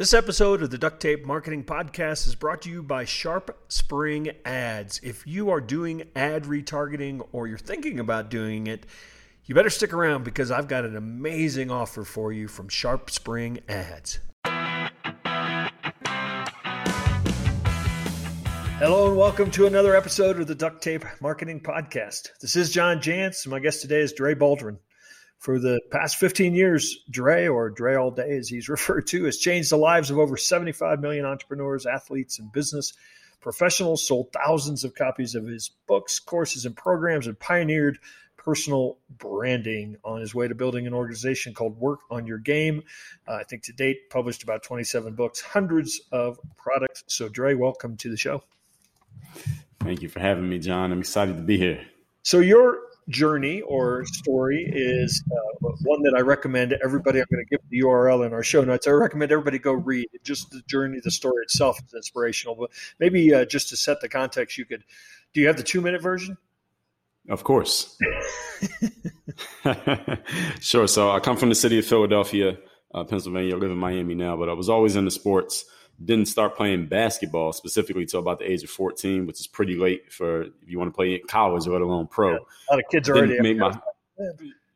This episode of the Duct Tape Marketing Podcast is brought to you by Sharp Spring Ads. If you are doing ad retargeting or you're thinking about doing it, you better stick around because I've got an amazing offer for you from SharpSpring Ads. Hello and welcome to another episode of the Duct Tape Marketing Podcast. This is John Jantsch. My guest today is Dre Baldwin. For the past 15 years, Dre, or Dre All Day as he's referred to, has changed the lives of over 75 million entrepreneurs, athletes, and business professionals, sold thousands of copies of his books, courses, and programs, and pioneered personal branding on his way to building an organization called Work on Your Game. Uh, I think to date, published about 27 books, hundreds of products. So, Dre, welcome to the show. Thank you for having me, John. I'm excited to be here. So, your journey or story is uh, one that I recommend everybody. I'm going to give the URL in our show notes. I recommend everybody go read. Just the journey, the story itself is inspirational. But maybe uh, just to set the context, you could. Do you have the two minute version? Of course. sure. So I come from the city of Philadelphia, uh, Pennsylvania. I live in Miami now, but I was always into sports didn't start playing basketball specifically until about the age of 14, which is pretty late for if you want to play in college, let alone pro. Yeah, a lot of kids already make my,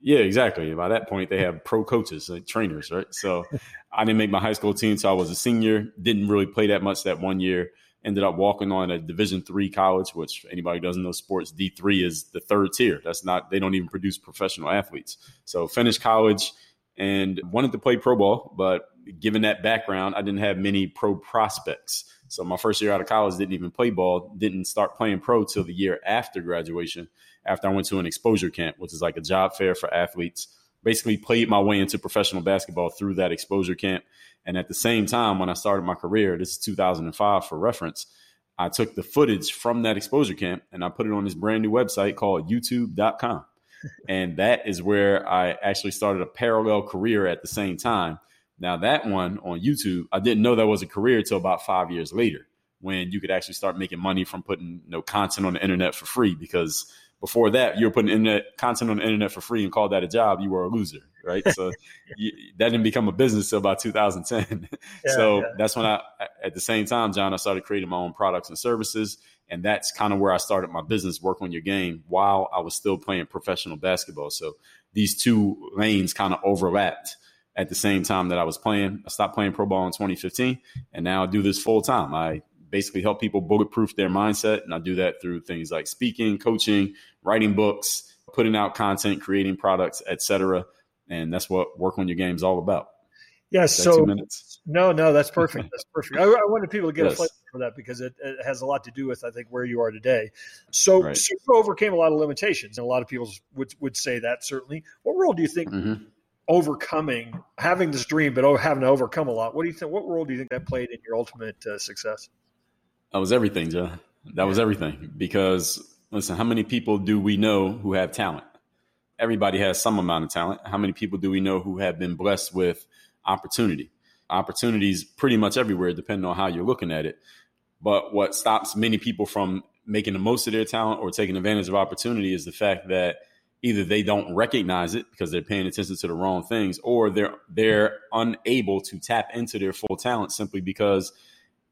yeah, exactly. By that point, they have pro coaches, like trainers, right? So I didn't make my high school team so I was a senior. Didn't really play that much that one year. Ended up walking on a Division three college, which anybody doesn't know sports, D three is the third tier. That's not they don't even produce professional athletes. So finished college and wanted to play pro ball, but given that background, I didn't have many pro prospects. So my first year out of college didn't even play ball, didn't start playing pro till the year after graduation, after I went to an exposure camp, which is like a job fair for athletes. Basically played my way into professional basketball through that exposure camp. And at the same time, when I started my career, this is 2005 for reference, I took the footage from that exposure camp and I put it on this brand new website called youtube.com. and that is where I actually started a parallel career at the same time now that one on YouTube, I didn't know that was a career until about five years later, when you could actually start making money from putting you know content on the internet for free. Because before that, you were putting internet content on the internet for free and called that a job, you were a loser, right? So you, that didn't become a business until about 2010. Yeah, so yeah. that's when I, at the same time, John, I started creating my own products and services. And that's kind of where I started my business, work on your game, while I was still playing professional basketball. So these two lanes kind of overlapped at the same time that I was playing. I stopped playing pro ball in 2015, and now I do this full time. I basically help people bulletproof their mindset, and I do that through things like speaking, coaching, writing books, putting out content, creating products, etc. And that's what work on your game is all about. Yes. Yeah, so no, no, that's perfect. That's perfect. I, I wanted people to get yes. a flavor for that because it, it, has a lot to do with I think where you are today. So, right. so you overcame a lot of limitations, and a lot of people would would say that certainly. What role do you think mm-hmm overcoming having this dream, but having to overcome a lot. What do you think? What role do you think that played in your ultimate uh, success? That was everything, Joe. That was everything. Because listen, how many people do we know who have talent? Everybody has some amount of talent. How many people do we know who have been blessed with opportunity? Opportunities pretty much everywhere, depending on how you're looking at it. But what stops many people from making the most of their talent or taking advantage of opportunity is the fact that either they don't recognize it because they're paying attention to the wrong things or they're they're unable to tap into their full talent simply because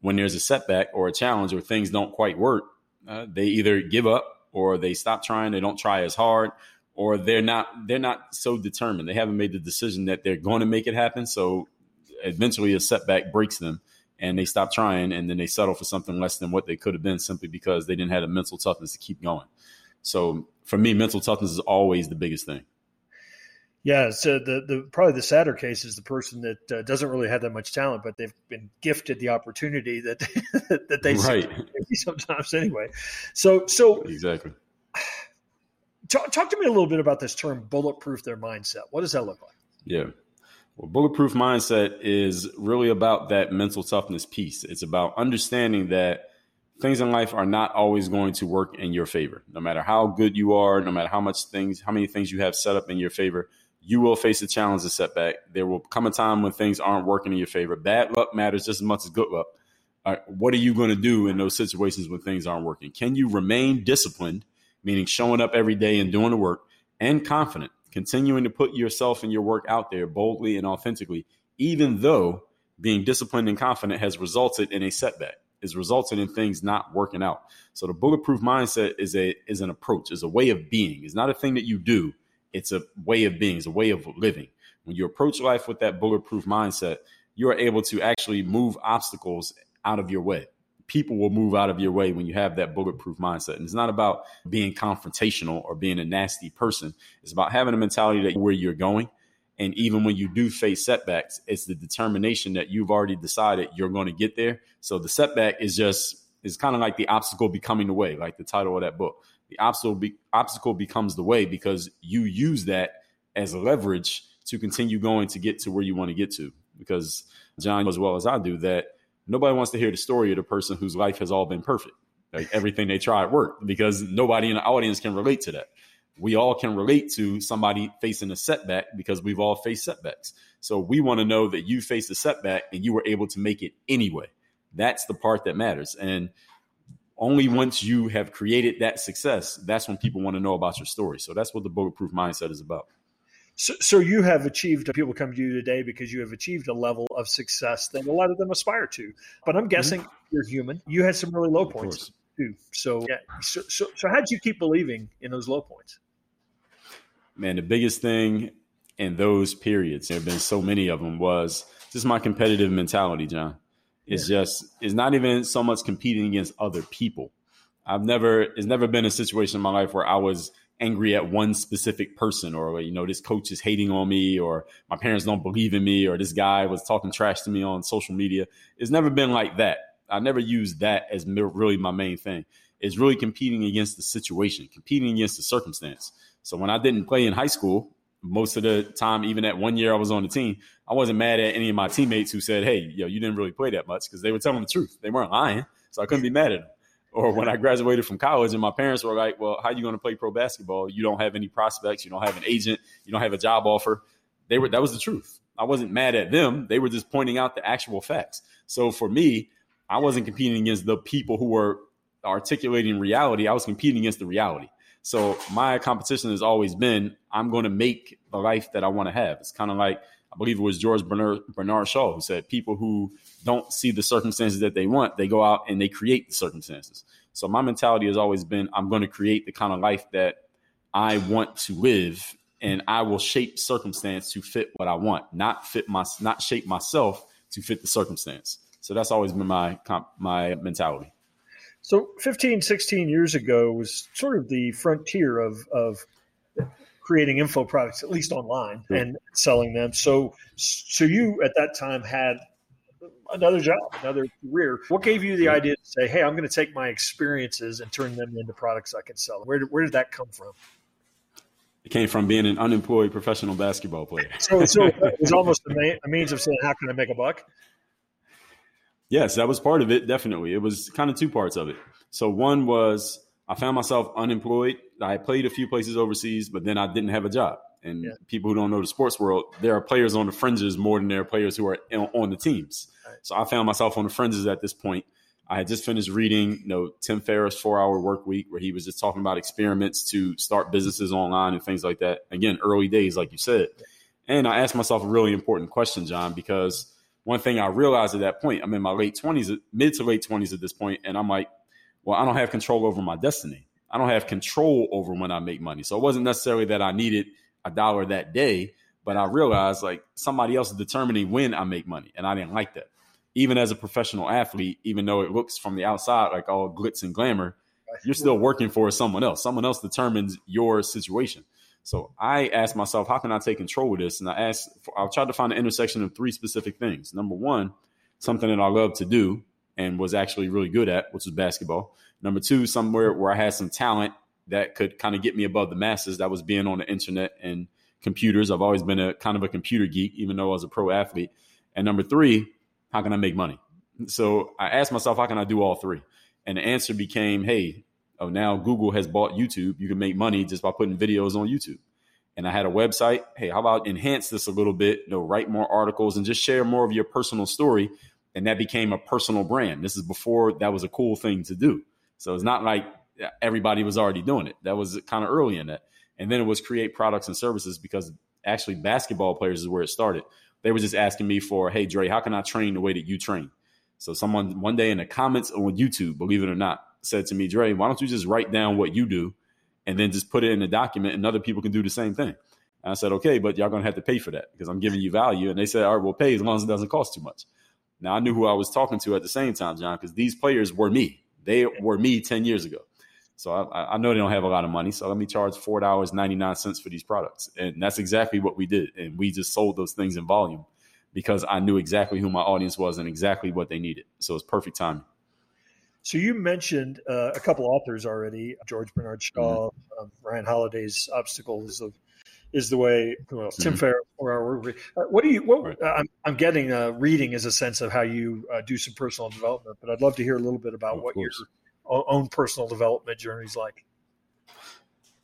when there's a setback or a challenge or things don't quite work uh, they either give up or they stop trying they don't try as hard or they're not they're not so determined. They haven't made the decision that they're going to make it happen. So eventually a setback breaks them and they stop trying and then they settle for something less than what they could have been simply because they didn't have the mental toughness to keep going. So for me, mental toughness is always the biggest thing. Yeah, so the the probably the sadder case is the person that uh, doesn't really have that much talent, but they've been gifted the opportunity that that they right. sometimes anyway. So so exactly. Talk, talk to me a little bit about this term bulletproof their mindset. What does that look like? Yeah. Well, bulletproof mindset is really about that mental toughness piece. It's about understanding that things in life are not always going to work in your favor. No matter how good you are, no matter how much things, how many things you have set up in your favor, you will face a challenge, a setback. There will come a time when things aren't working in your favor. Bad luck matters just as much as good luck. what are you going to do in those situations when things aren't working? Can you remain disciplined, meaning showing up every day and doing the work, and confident, continuing to put yourself and your work out there boldly and authentically, even though being disciplined and confident has resulted in a setback is resulting in things not working out. So the bulletproof mindset is a is an approach, is a way of being. It's not a thing that you do. It's a way of being. It's a way of living. When you approach life with that bulletproof mindset, you are able to actually move obstacles out of your way. People will move out of your way when you have that bulletproof mindset. And it's not about being confrontational or being a nasty person. It's about having a mentality that where you're going and even when you do face setbacks, it's the determination that you've already decided you're going to get there. So the setback is just is kind of like the obstacle becoming the way, like the title of that book. The obstacle be, obstacle becomes the way because you use that as leverage to continue going to get to where you want to get to. Because John, as well as I do, that nobody wants to hear the story of the person whose life has all been perfect. Like everything they tried worked because nobody in the audience can relate to that we all can relate to somebody facing a setback because we've all faced setbacks. So we want to know that you faced a setback and you were able to make it anyway. That's the part that matters. And only once you have created that success, that's when people want to know about your story. So that's what the bulletproof mindset is about. So, so you have achieved, people come to you today because you have achieved a level of success that a lot of them aspire to. But I'm guessing mm-hmm. you're human. You had some really low points too. So, yeah. So, so, so how did you keep believing in those low points? man, the biggest thing in those periods, there have been so many of them, was just my competitive mentality, John. It's yeah. just, it's not even so much competing against other people. I've never, it's never been a situation in my life where I was angry at one specific person or, you know, this coach is hating on me or my parents don't believe in me or this guy was talking trash to me on social media. It's never been like that. I never used that as really my main thing. It's really competing against the situation, competing against the circumstance. So when I didn't play in high school, most of the time, even that one year I was on the team, I wasn't mad at any of my teammates who said, "Hey, yo, you didn't really play that much," because they were telling the truth. They weren't lying, so I couldn't be mad at them. Or when I graduated from college, and my parents were like, "Well, how are you going to play pro basketball? You don't have any prospects. You don't have an agent. You don't have a job offer." They were that was the truth. I wasn't mad at them. They were just pointing out the actual facts. So for me, I wasn't competing against the people who were articulating reality. I was competing against the reality. So my competition has always been I'm going to make the life that I want to have. It's kind of like I believe it was George Bernard, Bernard Shaw who said people who don't see the circumstances that they want, they go out and they create the circumstances. So my mentality has always been I'm going to create the kind of life that I want to live and I will shape circumstance to fit what I want, not fit my not shape myself to fit the circumstance. So that's always been my my mentality. So 15, 16 years ago was sort of the frontier of, of creating info products, at least online, and selling them. So, so you at that time had another job, another career. What gave you the idea to say, "Hey, I'm going to take my experiences and turn them into products I can sell"? Where did, where did that come from? It came from being an unemployed professional basketball player. so, so it was almost a, a means of saying, "How can I make a buck?" Yes, that was part of it. Definitely, it was kind of two parts of it. So one was I found myself unemployed. I played a few places overseas, but then I didn't have a job. And yeah. people who don't know the sports world, there are players on the fringes more than there are players who are on the teams. Right. So I found myself on the fringes at this point. I had just finished reading, you know, Tim Ferriss' Four Hour Work Week, where he was just talking about experiments to start businesses online and things like that. Again, early days, like you said. And I asked myself a really important question, John, because one thing I realized at that point, I'm in my late 20s, mid to late 20s at this point, and I'm like, well, I don't have control over my destiny. I don't have control over when I make money. So it wasn't necessarily that I needed a dollar that day, but I realized like somebody else is determining when I make money. And I didn't like that. Even as a professional athlete, even though it looks from the outside like all glitz and glamour, you're still working for someone else. Someone else determines your situation. So I asked myself, how can I take control of this? And I asked, I tried to find an intersection of three specific things. Number one, something that I love to do and was actually really good at, which was basketball. Number two, somewhere where I had some talent that could kind of get me above the masses. That was being on the internet and computers. I've always been a kind of a computer geek, even though I was a pro athlete. And number three, how can I make money? So I asked myself, how can I do all three? And the answer became, hey, now Google has bought YouTube. You can make money just by putting videos on YouTube. And I had a website. Hey, how about enhance this a little bit? You know, write more articles and just share more of your personal story. And that became a personal brand. This is before that was a cool thing to do. So it's not like everybody was already doing it. That was kind of early in that. And then it was create products and services because actually basketball players is where it started. They were just asking me for, hey, Dre, how can I train the way that you train? So someone one day in the comments on YouTube, believe it or not, said to me, Dre, why don't you just write down what you do and then just put it in a document and other people can do the same thing? And I said, okay, but y'all gonna have to pay for that because I'm giving you value. And they said, all right, we'll pay as long as it doesn't cost too much. Now I knew who I was talking to at the same time, John, because these players were me. They were me 10 years ago. So I, I, know they don't have a lot of money. So let me charge four dollars ninety nine cents for these products, and that's exactly what we did. And we just sold those things in volume because I knew exactly who my audience was and exactly what they needed. So it's perfect timing. So you mentioned uh, a couple authors already: George Bernard Shaw, mm-hmm. um, Ryan Holiday's "Obstacles of is the way. Who else? Mm-hmm. Tim Ferriss. Or, uh, what do you? What right. uh, I'm, I'm, getting uh, reading as a sense of how you uh, do some personal development, but I'd love to hear a little bit about of what course. your own personal development journey is like.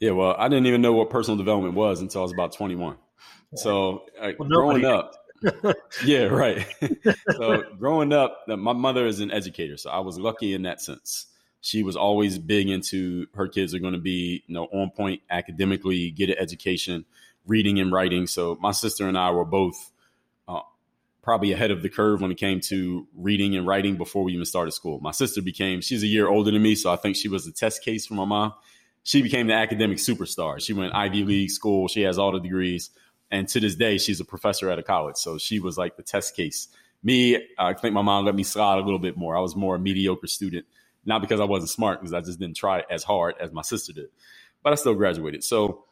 Yeah, well, I didn't even know what personal development was until I was about 21. So well, growing up, yeah, right. so growing up, my mother is an educator, so I was lucky in that sense. She was always big into her kids are going to be, you know, on point academically, get an education, reading and writing. So my sister and I were both uh, probably ahead of the curve when it came to reading and writing before we even started school. My sister became, she's a year older than me, so I think she was a test case for my mom. She became the academic superstar. She went Ivy League school. She has all the degrees. And to this day, she's a professor at a college. So she was like the test case. Me, I think my mom let me slide a little bit more. I was more a mediocre student, not because I wasn't smart, because I just didn't try as hard as my sister did. But I still graduated. So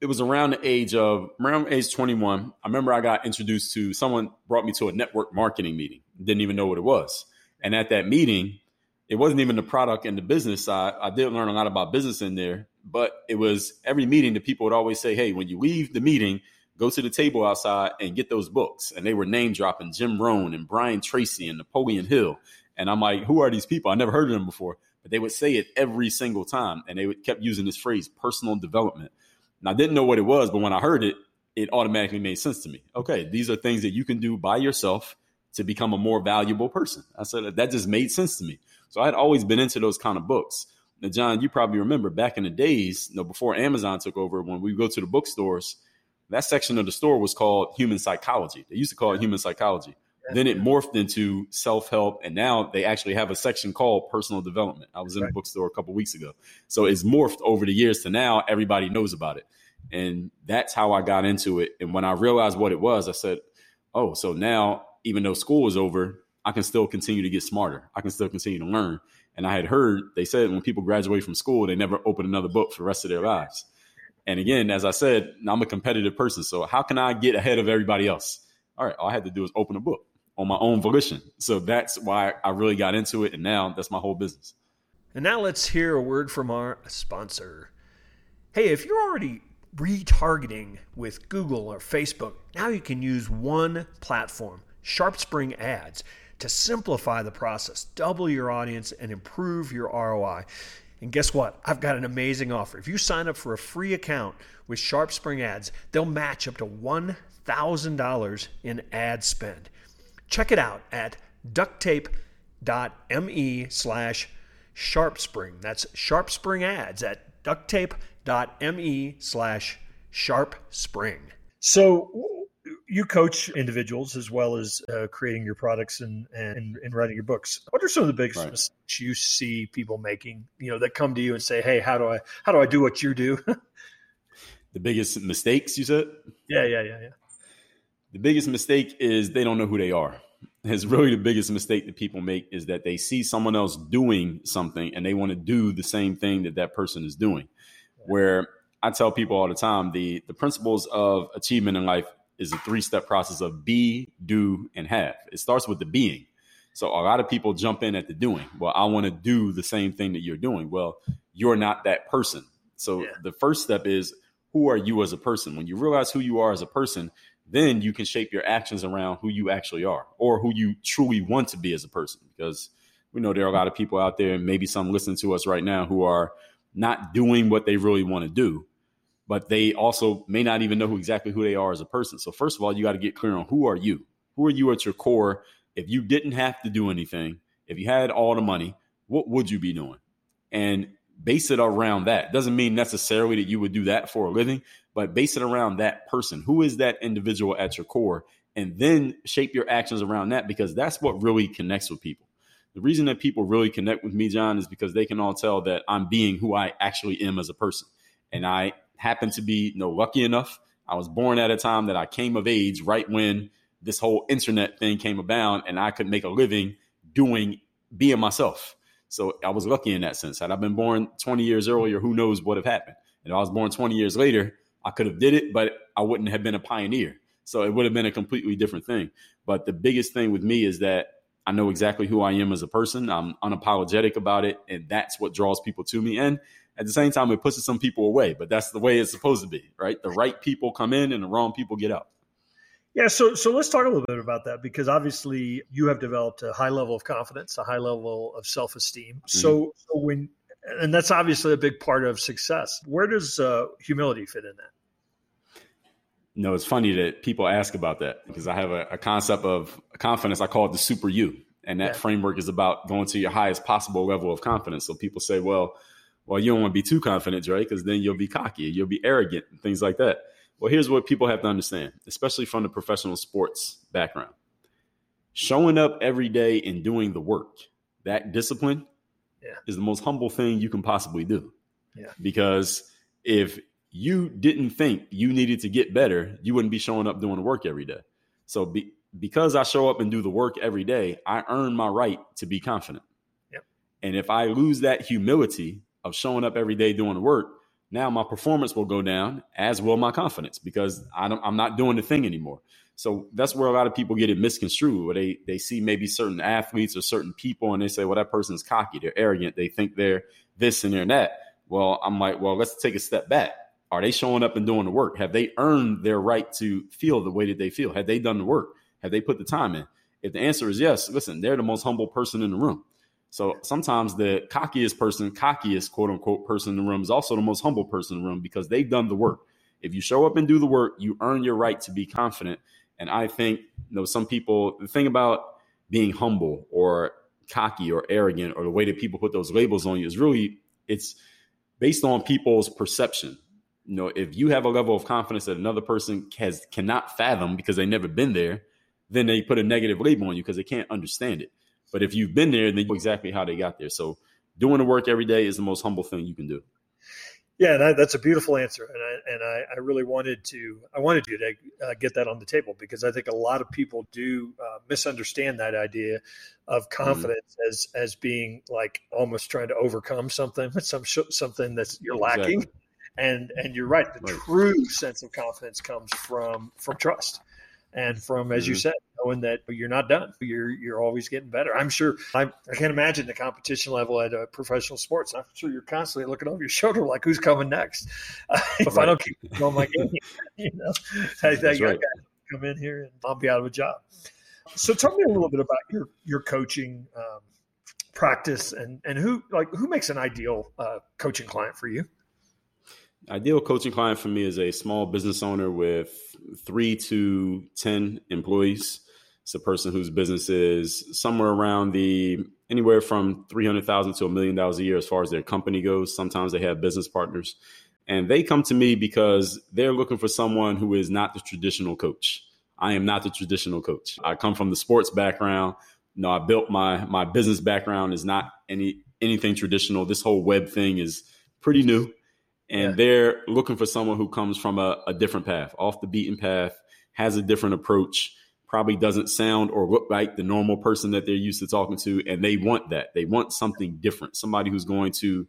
it was around the age of around age 21. I remember I got introduced to someone brought me to a network marketing meeting. Didn't even know what it was. And at that meeting, it wasn't even the product and the business side. I did learn a lot about business in there, but it was every meeting the people would always say, Hey, when you leave the meeting, go to the table outside and get those books. And they were name dropping Jim Rohn and Brian Tracy and Napoleon Hill. And I'm like, who are these people? I never heard of them before, but they would say it every single time. And they would, kept using this phrase, personal development. And I didn't know what it was, but when I heard it, it automatically made sense to me. Okay, these are things that you can do by yourself to become a more valuable person. I said that just made sense to me. So I had always been into those kind of books. Now, John, you probably remember back in the days, you know, before Amazon took over, when we go to the bookstores, that section of the store was called human psychology. They used to call it human psychology. Then it morphed into self help, and now they actually have a section called personal development. I was in right. the bookstore a couple weeks ago, so it's morphed over the years to now everybody knows about it, and that's how I got into it. And when I realized what it was, I said, "Oh, so now even though school is over, I can still continue to get smarter. I can still continue to learn. And I had heard they said when people graduate from school, they never open another book for the rest of their lives. And again, as I said, I'm a competitive person. So how can I get ahead of everybody else? All right, all I had to do is open a book on my own volition. So that's why I really got into it. And now that's my whole business. And now let's hear a word from our sponsor. Hey, if you're already retargeting with Google or Facebook, now you can use one platform, SharpSpring Ads to simplify the process, double your audience, and improve your ROI. And guess what? I've got an amazing offer. If you sign up for a free account with SharpSpring Ads, they'll match up to $1,000 in ad spend. Check it out at ducttape.me slash sharpspring. That's SharpSpring Ads at ducttape.me slash sharpspring. So you coach individuals as well as uh, creating your products and, and, and writing your books. What are some of the biggest right. mistakes you see people making? You know, that come to you and say, "Hey, how do I how do I do what you do?" the biggest mistakes you said? Yeah, yeah, yeah, yeah. The biggest mistake is they don't know who they are. It's really the biggest mistake that people make is that they see someone else doing something and they want to do the same thing that that person is doing. Where I tell people all the time, the the principles of achievement in life is a three step process of be, do, and have. It starts with the being. So a lot of people jump in at the doing. Well, I want to do the same thing that you're doing. Well, you're not that person. So yeah. the first step is who are you as a person? When you realize who you are as a person, then you can shape your actions around who you actually are or who you truly want to be as a person. Because we know there are a lot of people out there, and maybe some listening to us right now, who are not doing what they really want to do but they also may not even know who exactly who they are as a person. So first of all, you got to get clear on who are you? Who are you at your core? If you didn't have to do anything, if you had all the money, what would you be doing? And base it around that. Doesn't mean necessarily that you would do that for a living, but base it around that person. Who is that individual at your core? and then shape your actions around that because that's what really connects with people. The reason that people really connect with me, John, is because they can all tell that I'm being who I actually am as a person. And I happen to be you know, lucky enough. I was born at a time that I came of age right when this whole internet thing came about and I could make a living doing being myself. So I was lucky in that sense. Had I been born 20 years earlier, who knows what would have happened? And if I was born 20 years later, I could have did it, but I wouldn't have been a pioneer. So it would have been a completely different thing. But the biggest thing with me is that I know exactly who I am as a person. I'm unapologetic about it, and that's what draws people to me. And at the same time, it pushes some people away, but that's the way it's supposed to be, right? The right people come in and the wrong people get out. Yeah, so so let's talk a little bit about that because obviously you have developed a high level of confidence, a high level of self esteem. Mm-hmm. So, so when and that's obviously a big part of success. Where does uh, humility fit in that? No, it's funny that people ask about that because I have a, a concept of confidence. I call it the super you, and that yeah. framework is about going to your highest possible level of confidence. So people say, well, well, you don't want to be too confident, right? Because then you'll be cocky, you'll be arrogant, and things like that. Well, here's what people have to understand, especially from the professional sports background. Showing up every day and doing the work, that discipline yeah. is the most humble thing you can possibly do. Yeah. Because if you didn't think you needed to get better, you wouldn't be showing up doing the work every day. So be, because I show up and do the work every day, I earn my right to be confident. Yep. And if I lose that humility of showing up every day doing the work, now my performance will go down, as will my confidence, because I am not doing the thing anymore. So that's where a lot of people get it misconstrued, where they they see maybe certain athletes or certain people, and they say, "Well, that person's cocky, they're arrogant, they think they're this and they're that." Well, I'm like, well, let's take a step back. Are they showing up and doing the work? Have they earned their right to feel the way that they feel? Have they done the work? Have they put the time in? If the answer is yes, listen, they're the most humble person in the room. So sometimes the cockiest person, cockiest quote unquote person in the room is also the most humble person in the room because they've done the work. If you show up and do the work, you earn your right to be confident. And I think, you know, some people, the thing about being humble or cocky or arrogant or the way that people put those labels on you is really, it's based on people's perception. You know, if you have a level of confidence that another person has cannot fathom because they've never been there, then they put a negative label on you because they can't understand it. But if you've been there, then you know exactly how they got there. So doing the work every day is the most humble thing you can do. Yeah, and I, that's a beautiful answer, and I and I, I, really wanted to I wanted you to uh, get that on the table because I think a lot of people do uh, misunderstand that idea of mm-hmm. confidence mm-hmm. as as being like almost trying to overcome something, some something that's you're lacking, exactly. and and you're right. The right. true sense of confidence comes from from trust and from as mm-hmm. you said knowing that you're not done you're you're always getting better i'm sure I'm, i can't imagine the competition level at uh, professional sports i'm sure you're constantly looking over your shoulder like who's coming next uh, if right. i don't keep going my game you know I, I, right. come in here and i'll be out of a job so tell me a little bit about your your coaching um, practice and and who like who makes an ideal uh, coaching client for you ideal coaching client for me is a small business owner with three to 10 employees. It's a person whose business is somewhere around the anywhere from 300,000 to a million dollars a year as far as their company goes. Sometimes they have business partners and they come to me because they're looking for someone who is not the traditional coach. I am not the traditional coach. I come from the sports background. no, I built my my business background is not any anything traditional. This whole web thing is pretty new and yeah. they're looking for someone who comes from a, a, different path, off the beaten path, has a different approach, probably doesn't sound or look like the normal person that they're used to talking to, and they want that. They want something different, somebody who's going to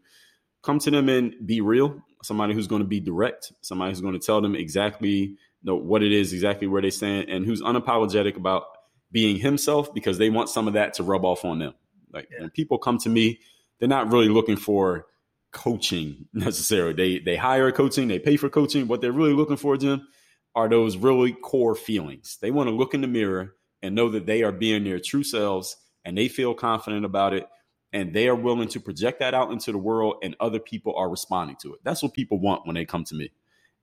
come to them and be real, somebody who's going to be direct, somebody who's going to tell them exactly you know, what it is, exactly where they stand, and who's unapologetic about being himself because they want some of that to rub off on them. Like yeah. when people come to me, they're not really looking for coaching necessarily. They they hire coaching, they pay for coaching. What they're really looking for, Jim, are those really core feelings. They want to look in the mirror and know that they are being their true selves and they feel confident about it and they are willing to project that out into the world and other people are responding to it. That's what people want when they come to me.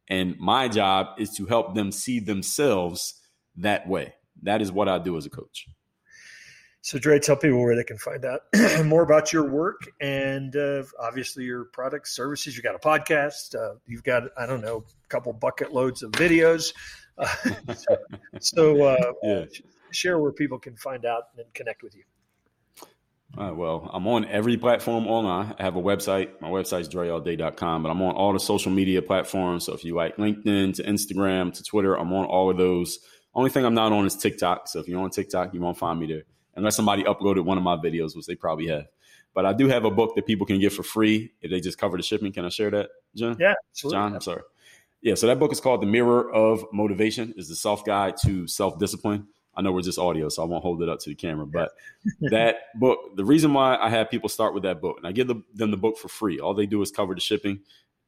And my job is to help them see themselves that way. That is what I do as a coach. So, Dre, tell people where they can find out more about your work and uh, obviously your products, services. You got a podcast. Uh, you've got, I don't know, a couple bucket loads of videos. Uh, so, so uh, yeah. share where people can find out and connect with you. Uh, well, I'm on every platform online. I have a website. My website is dreallday.com, but I'm on all the social media platforms. So if you like LinkedIn to Instagram to Twitter, I'm on all of those. Only thing I'm not on is TikTok. So if you're on TikTok, you won't find me there unless somebody uploaded one of my videos, which they probably have. But I do have a book that people can get for free if they just cover the shipping. Can I share that, John? Yeah, absolutely. John, I'm sorry. Yeah, so that book is called The Mirror of Motivation. is the self guide to self discipline. I know we're just audio, so I won't hold it up to the camera. But that book, the reason why I have people start with that book, and I give them the book for free. All they do is cover the shipping,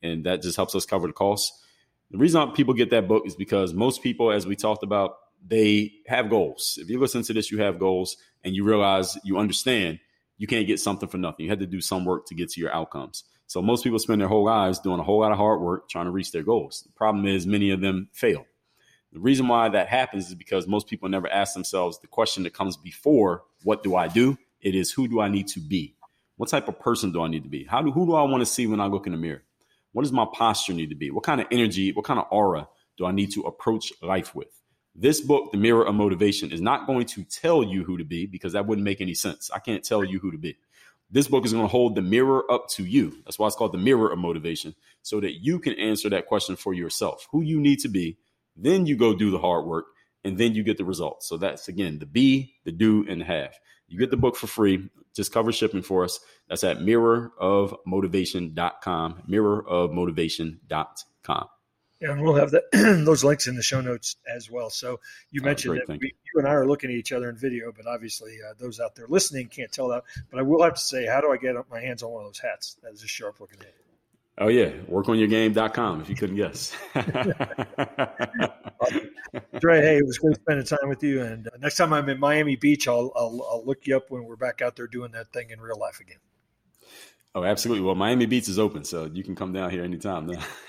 and that just helps us cover the costs. The reason people get that book is because most people, as we talked about, they have goals. If you listen to this, you have goals, and you realize you understand you can't get something for nothing. You had to do some work to get to your outcomes. So most people spend their whole lives doing a whole lot of hard work trying to reach their goals. The problem is many of them fail. The reason why that happens is because most people never ask themselves the question that comes before what do I do? It is who do I need to be? What type of person do I need to be? How do who do I want to see when I look in the mirror? What does my posture need to be? What kind of energy, what kind of aura do I need to approach life with? This book, The Mirror of Motivation, is not going to tell you who to be because that wouldn't make any sense. I can't tell you who to be. This book is going to hold the mirror up to you. That's why it's called The Mirror of Motivation, so that you can answer that question for yourself who you need to be then you go do the hard work and then you get the results. So that's again the be, the do, and the have. You get the book for free. Just cover shipping for us. That's at mirrorofmotivation.com. Mirrorofmotivation.com. And we'll have the, those links in the show notes as well. So you mentioned that we, you and I are looking at each other in video, but obviously uh, those out there listening can't tell that. But I will have to say, how do I get my hands on one of those hats? That is a sharp looking hat. Oh yeah, workonyourgame.com if you couldn't guess. Dre, hey, it was great spending time with you. And uh, next time I'm in Miami Beach, I'll, I'll, I'll look you up when we're back out there doing that thing in real life again. Oh, absolutely. Well, Miami Beach is open, so you can come down here anytime.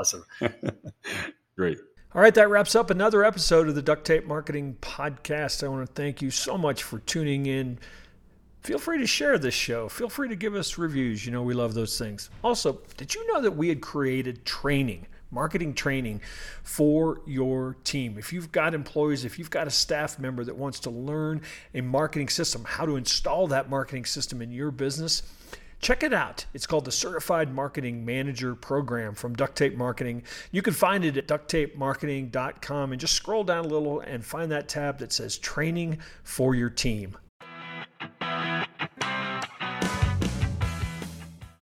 awesome. Great. All right, that wraps up another episode of the Duct Tape Marketing Podcast. I want to thank you so much for tuning in feel free to share this show. Feel free to give us reviews. You know, we love those things. Also, did you know that we had created training? marketing training for your team. If you've got employees, if you've got a staff member that wants to learn a marketing system, how to install that marketing system in your business, check it out. It's called the Certified Marketing Manager Program from Duct Tape Marketing. You can find it at ducttapemarketing.com and just scroll down a little and find that tab that says Training for Your Team.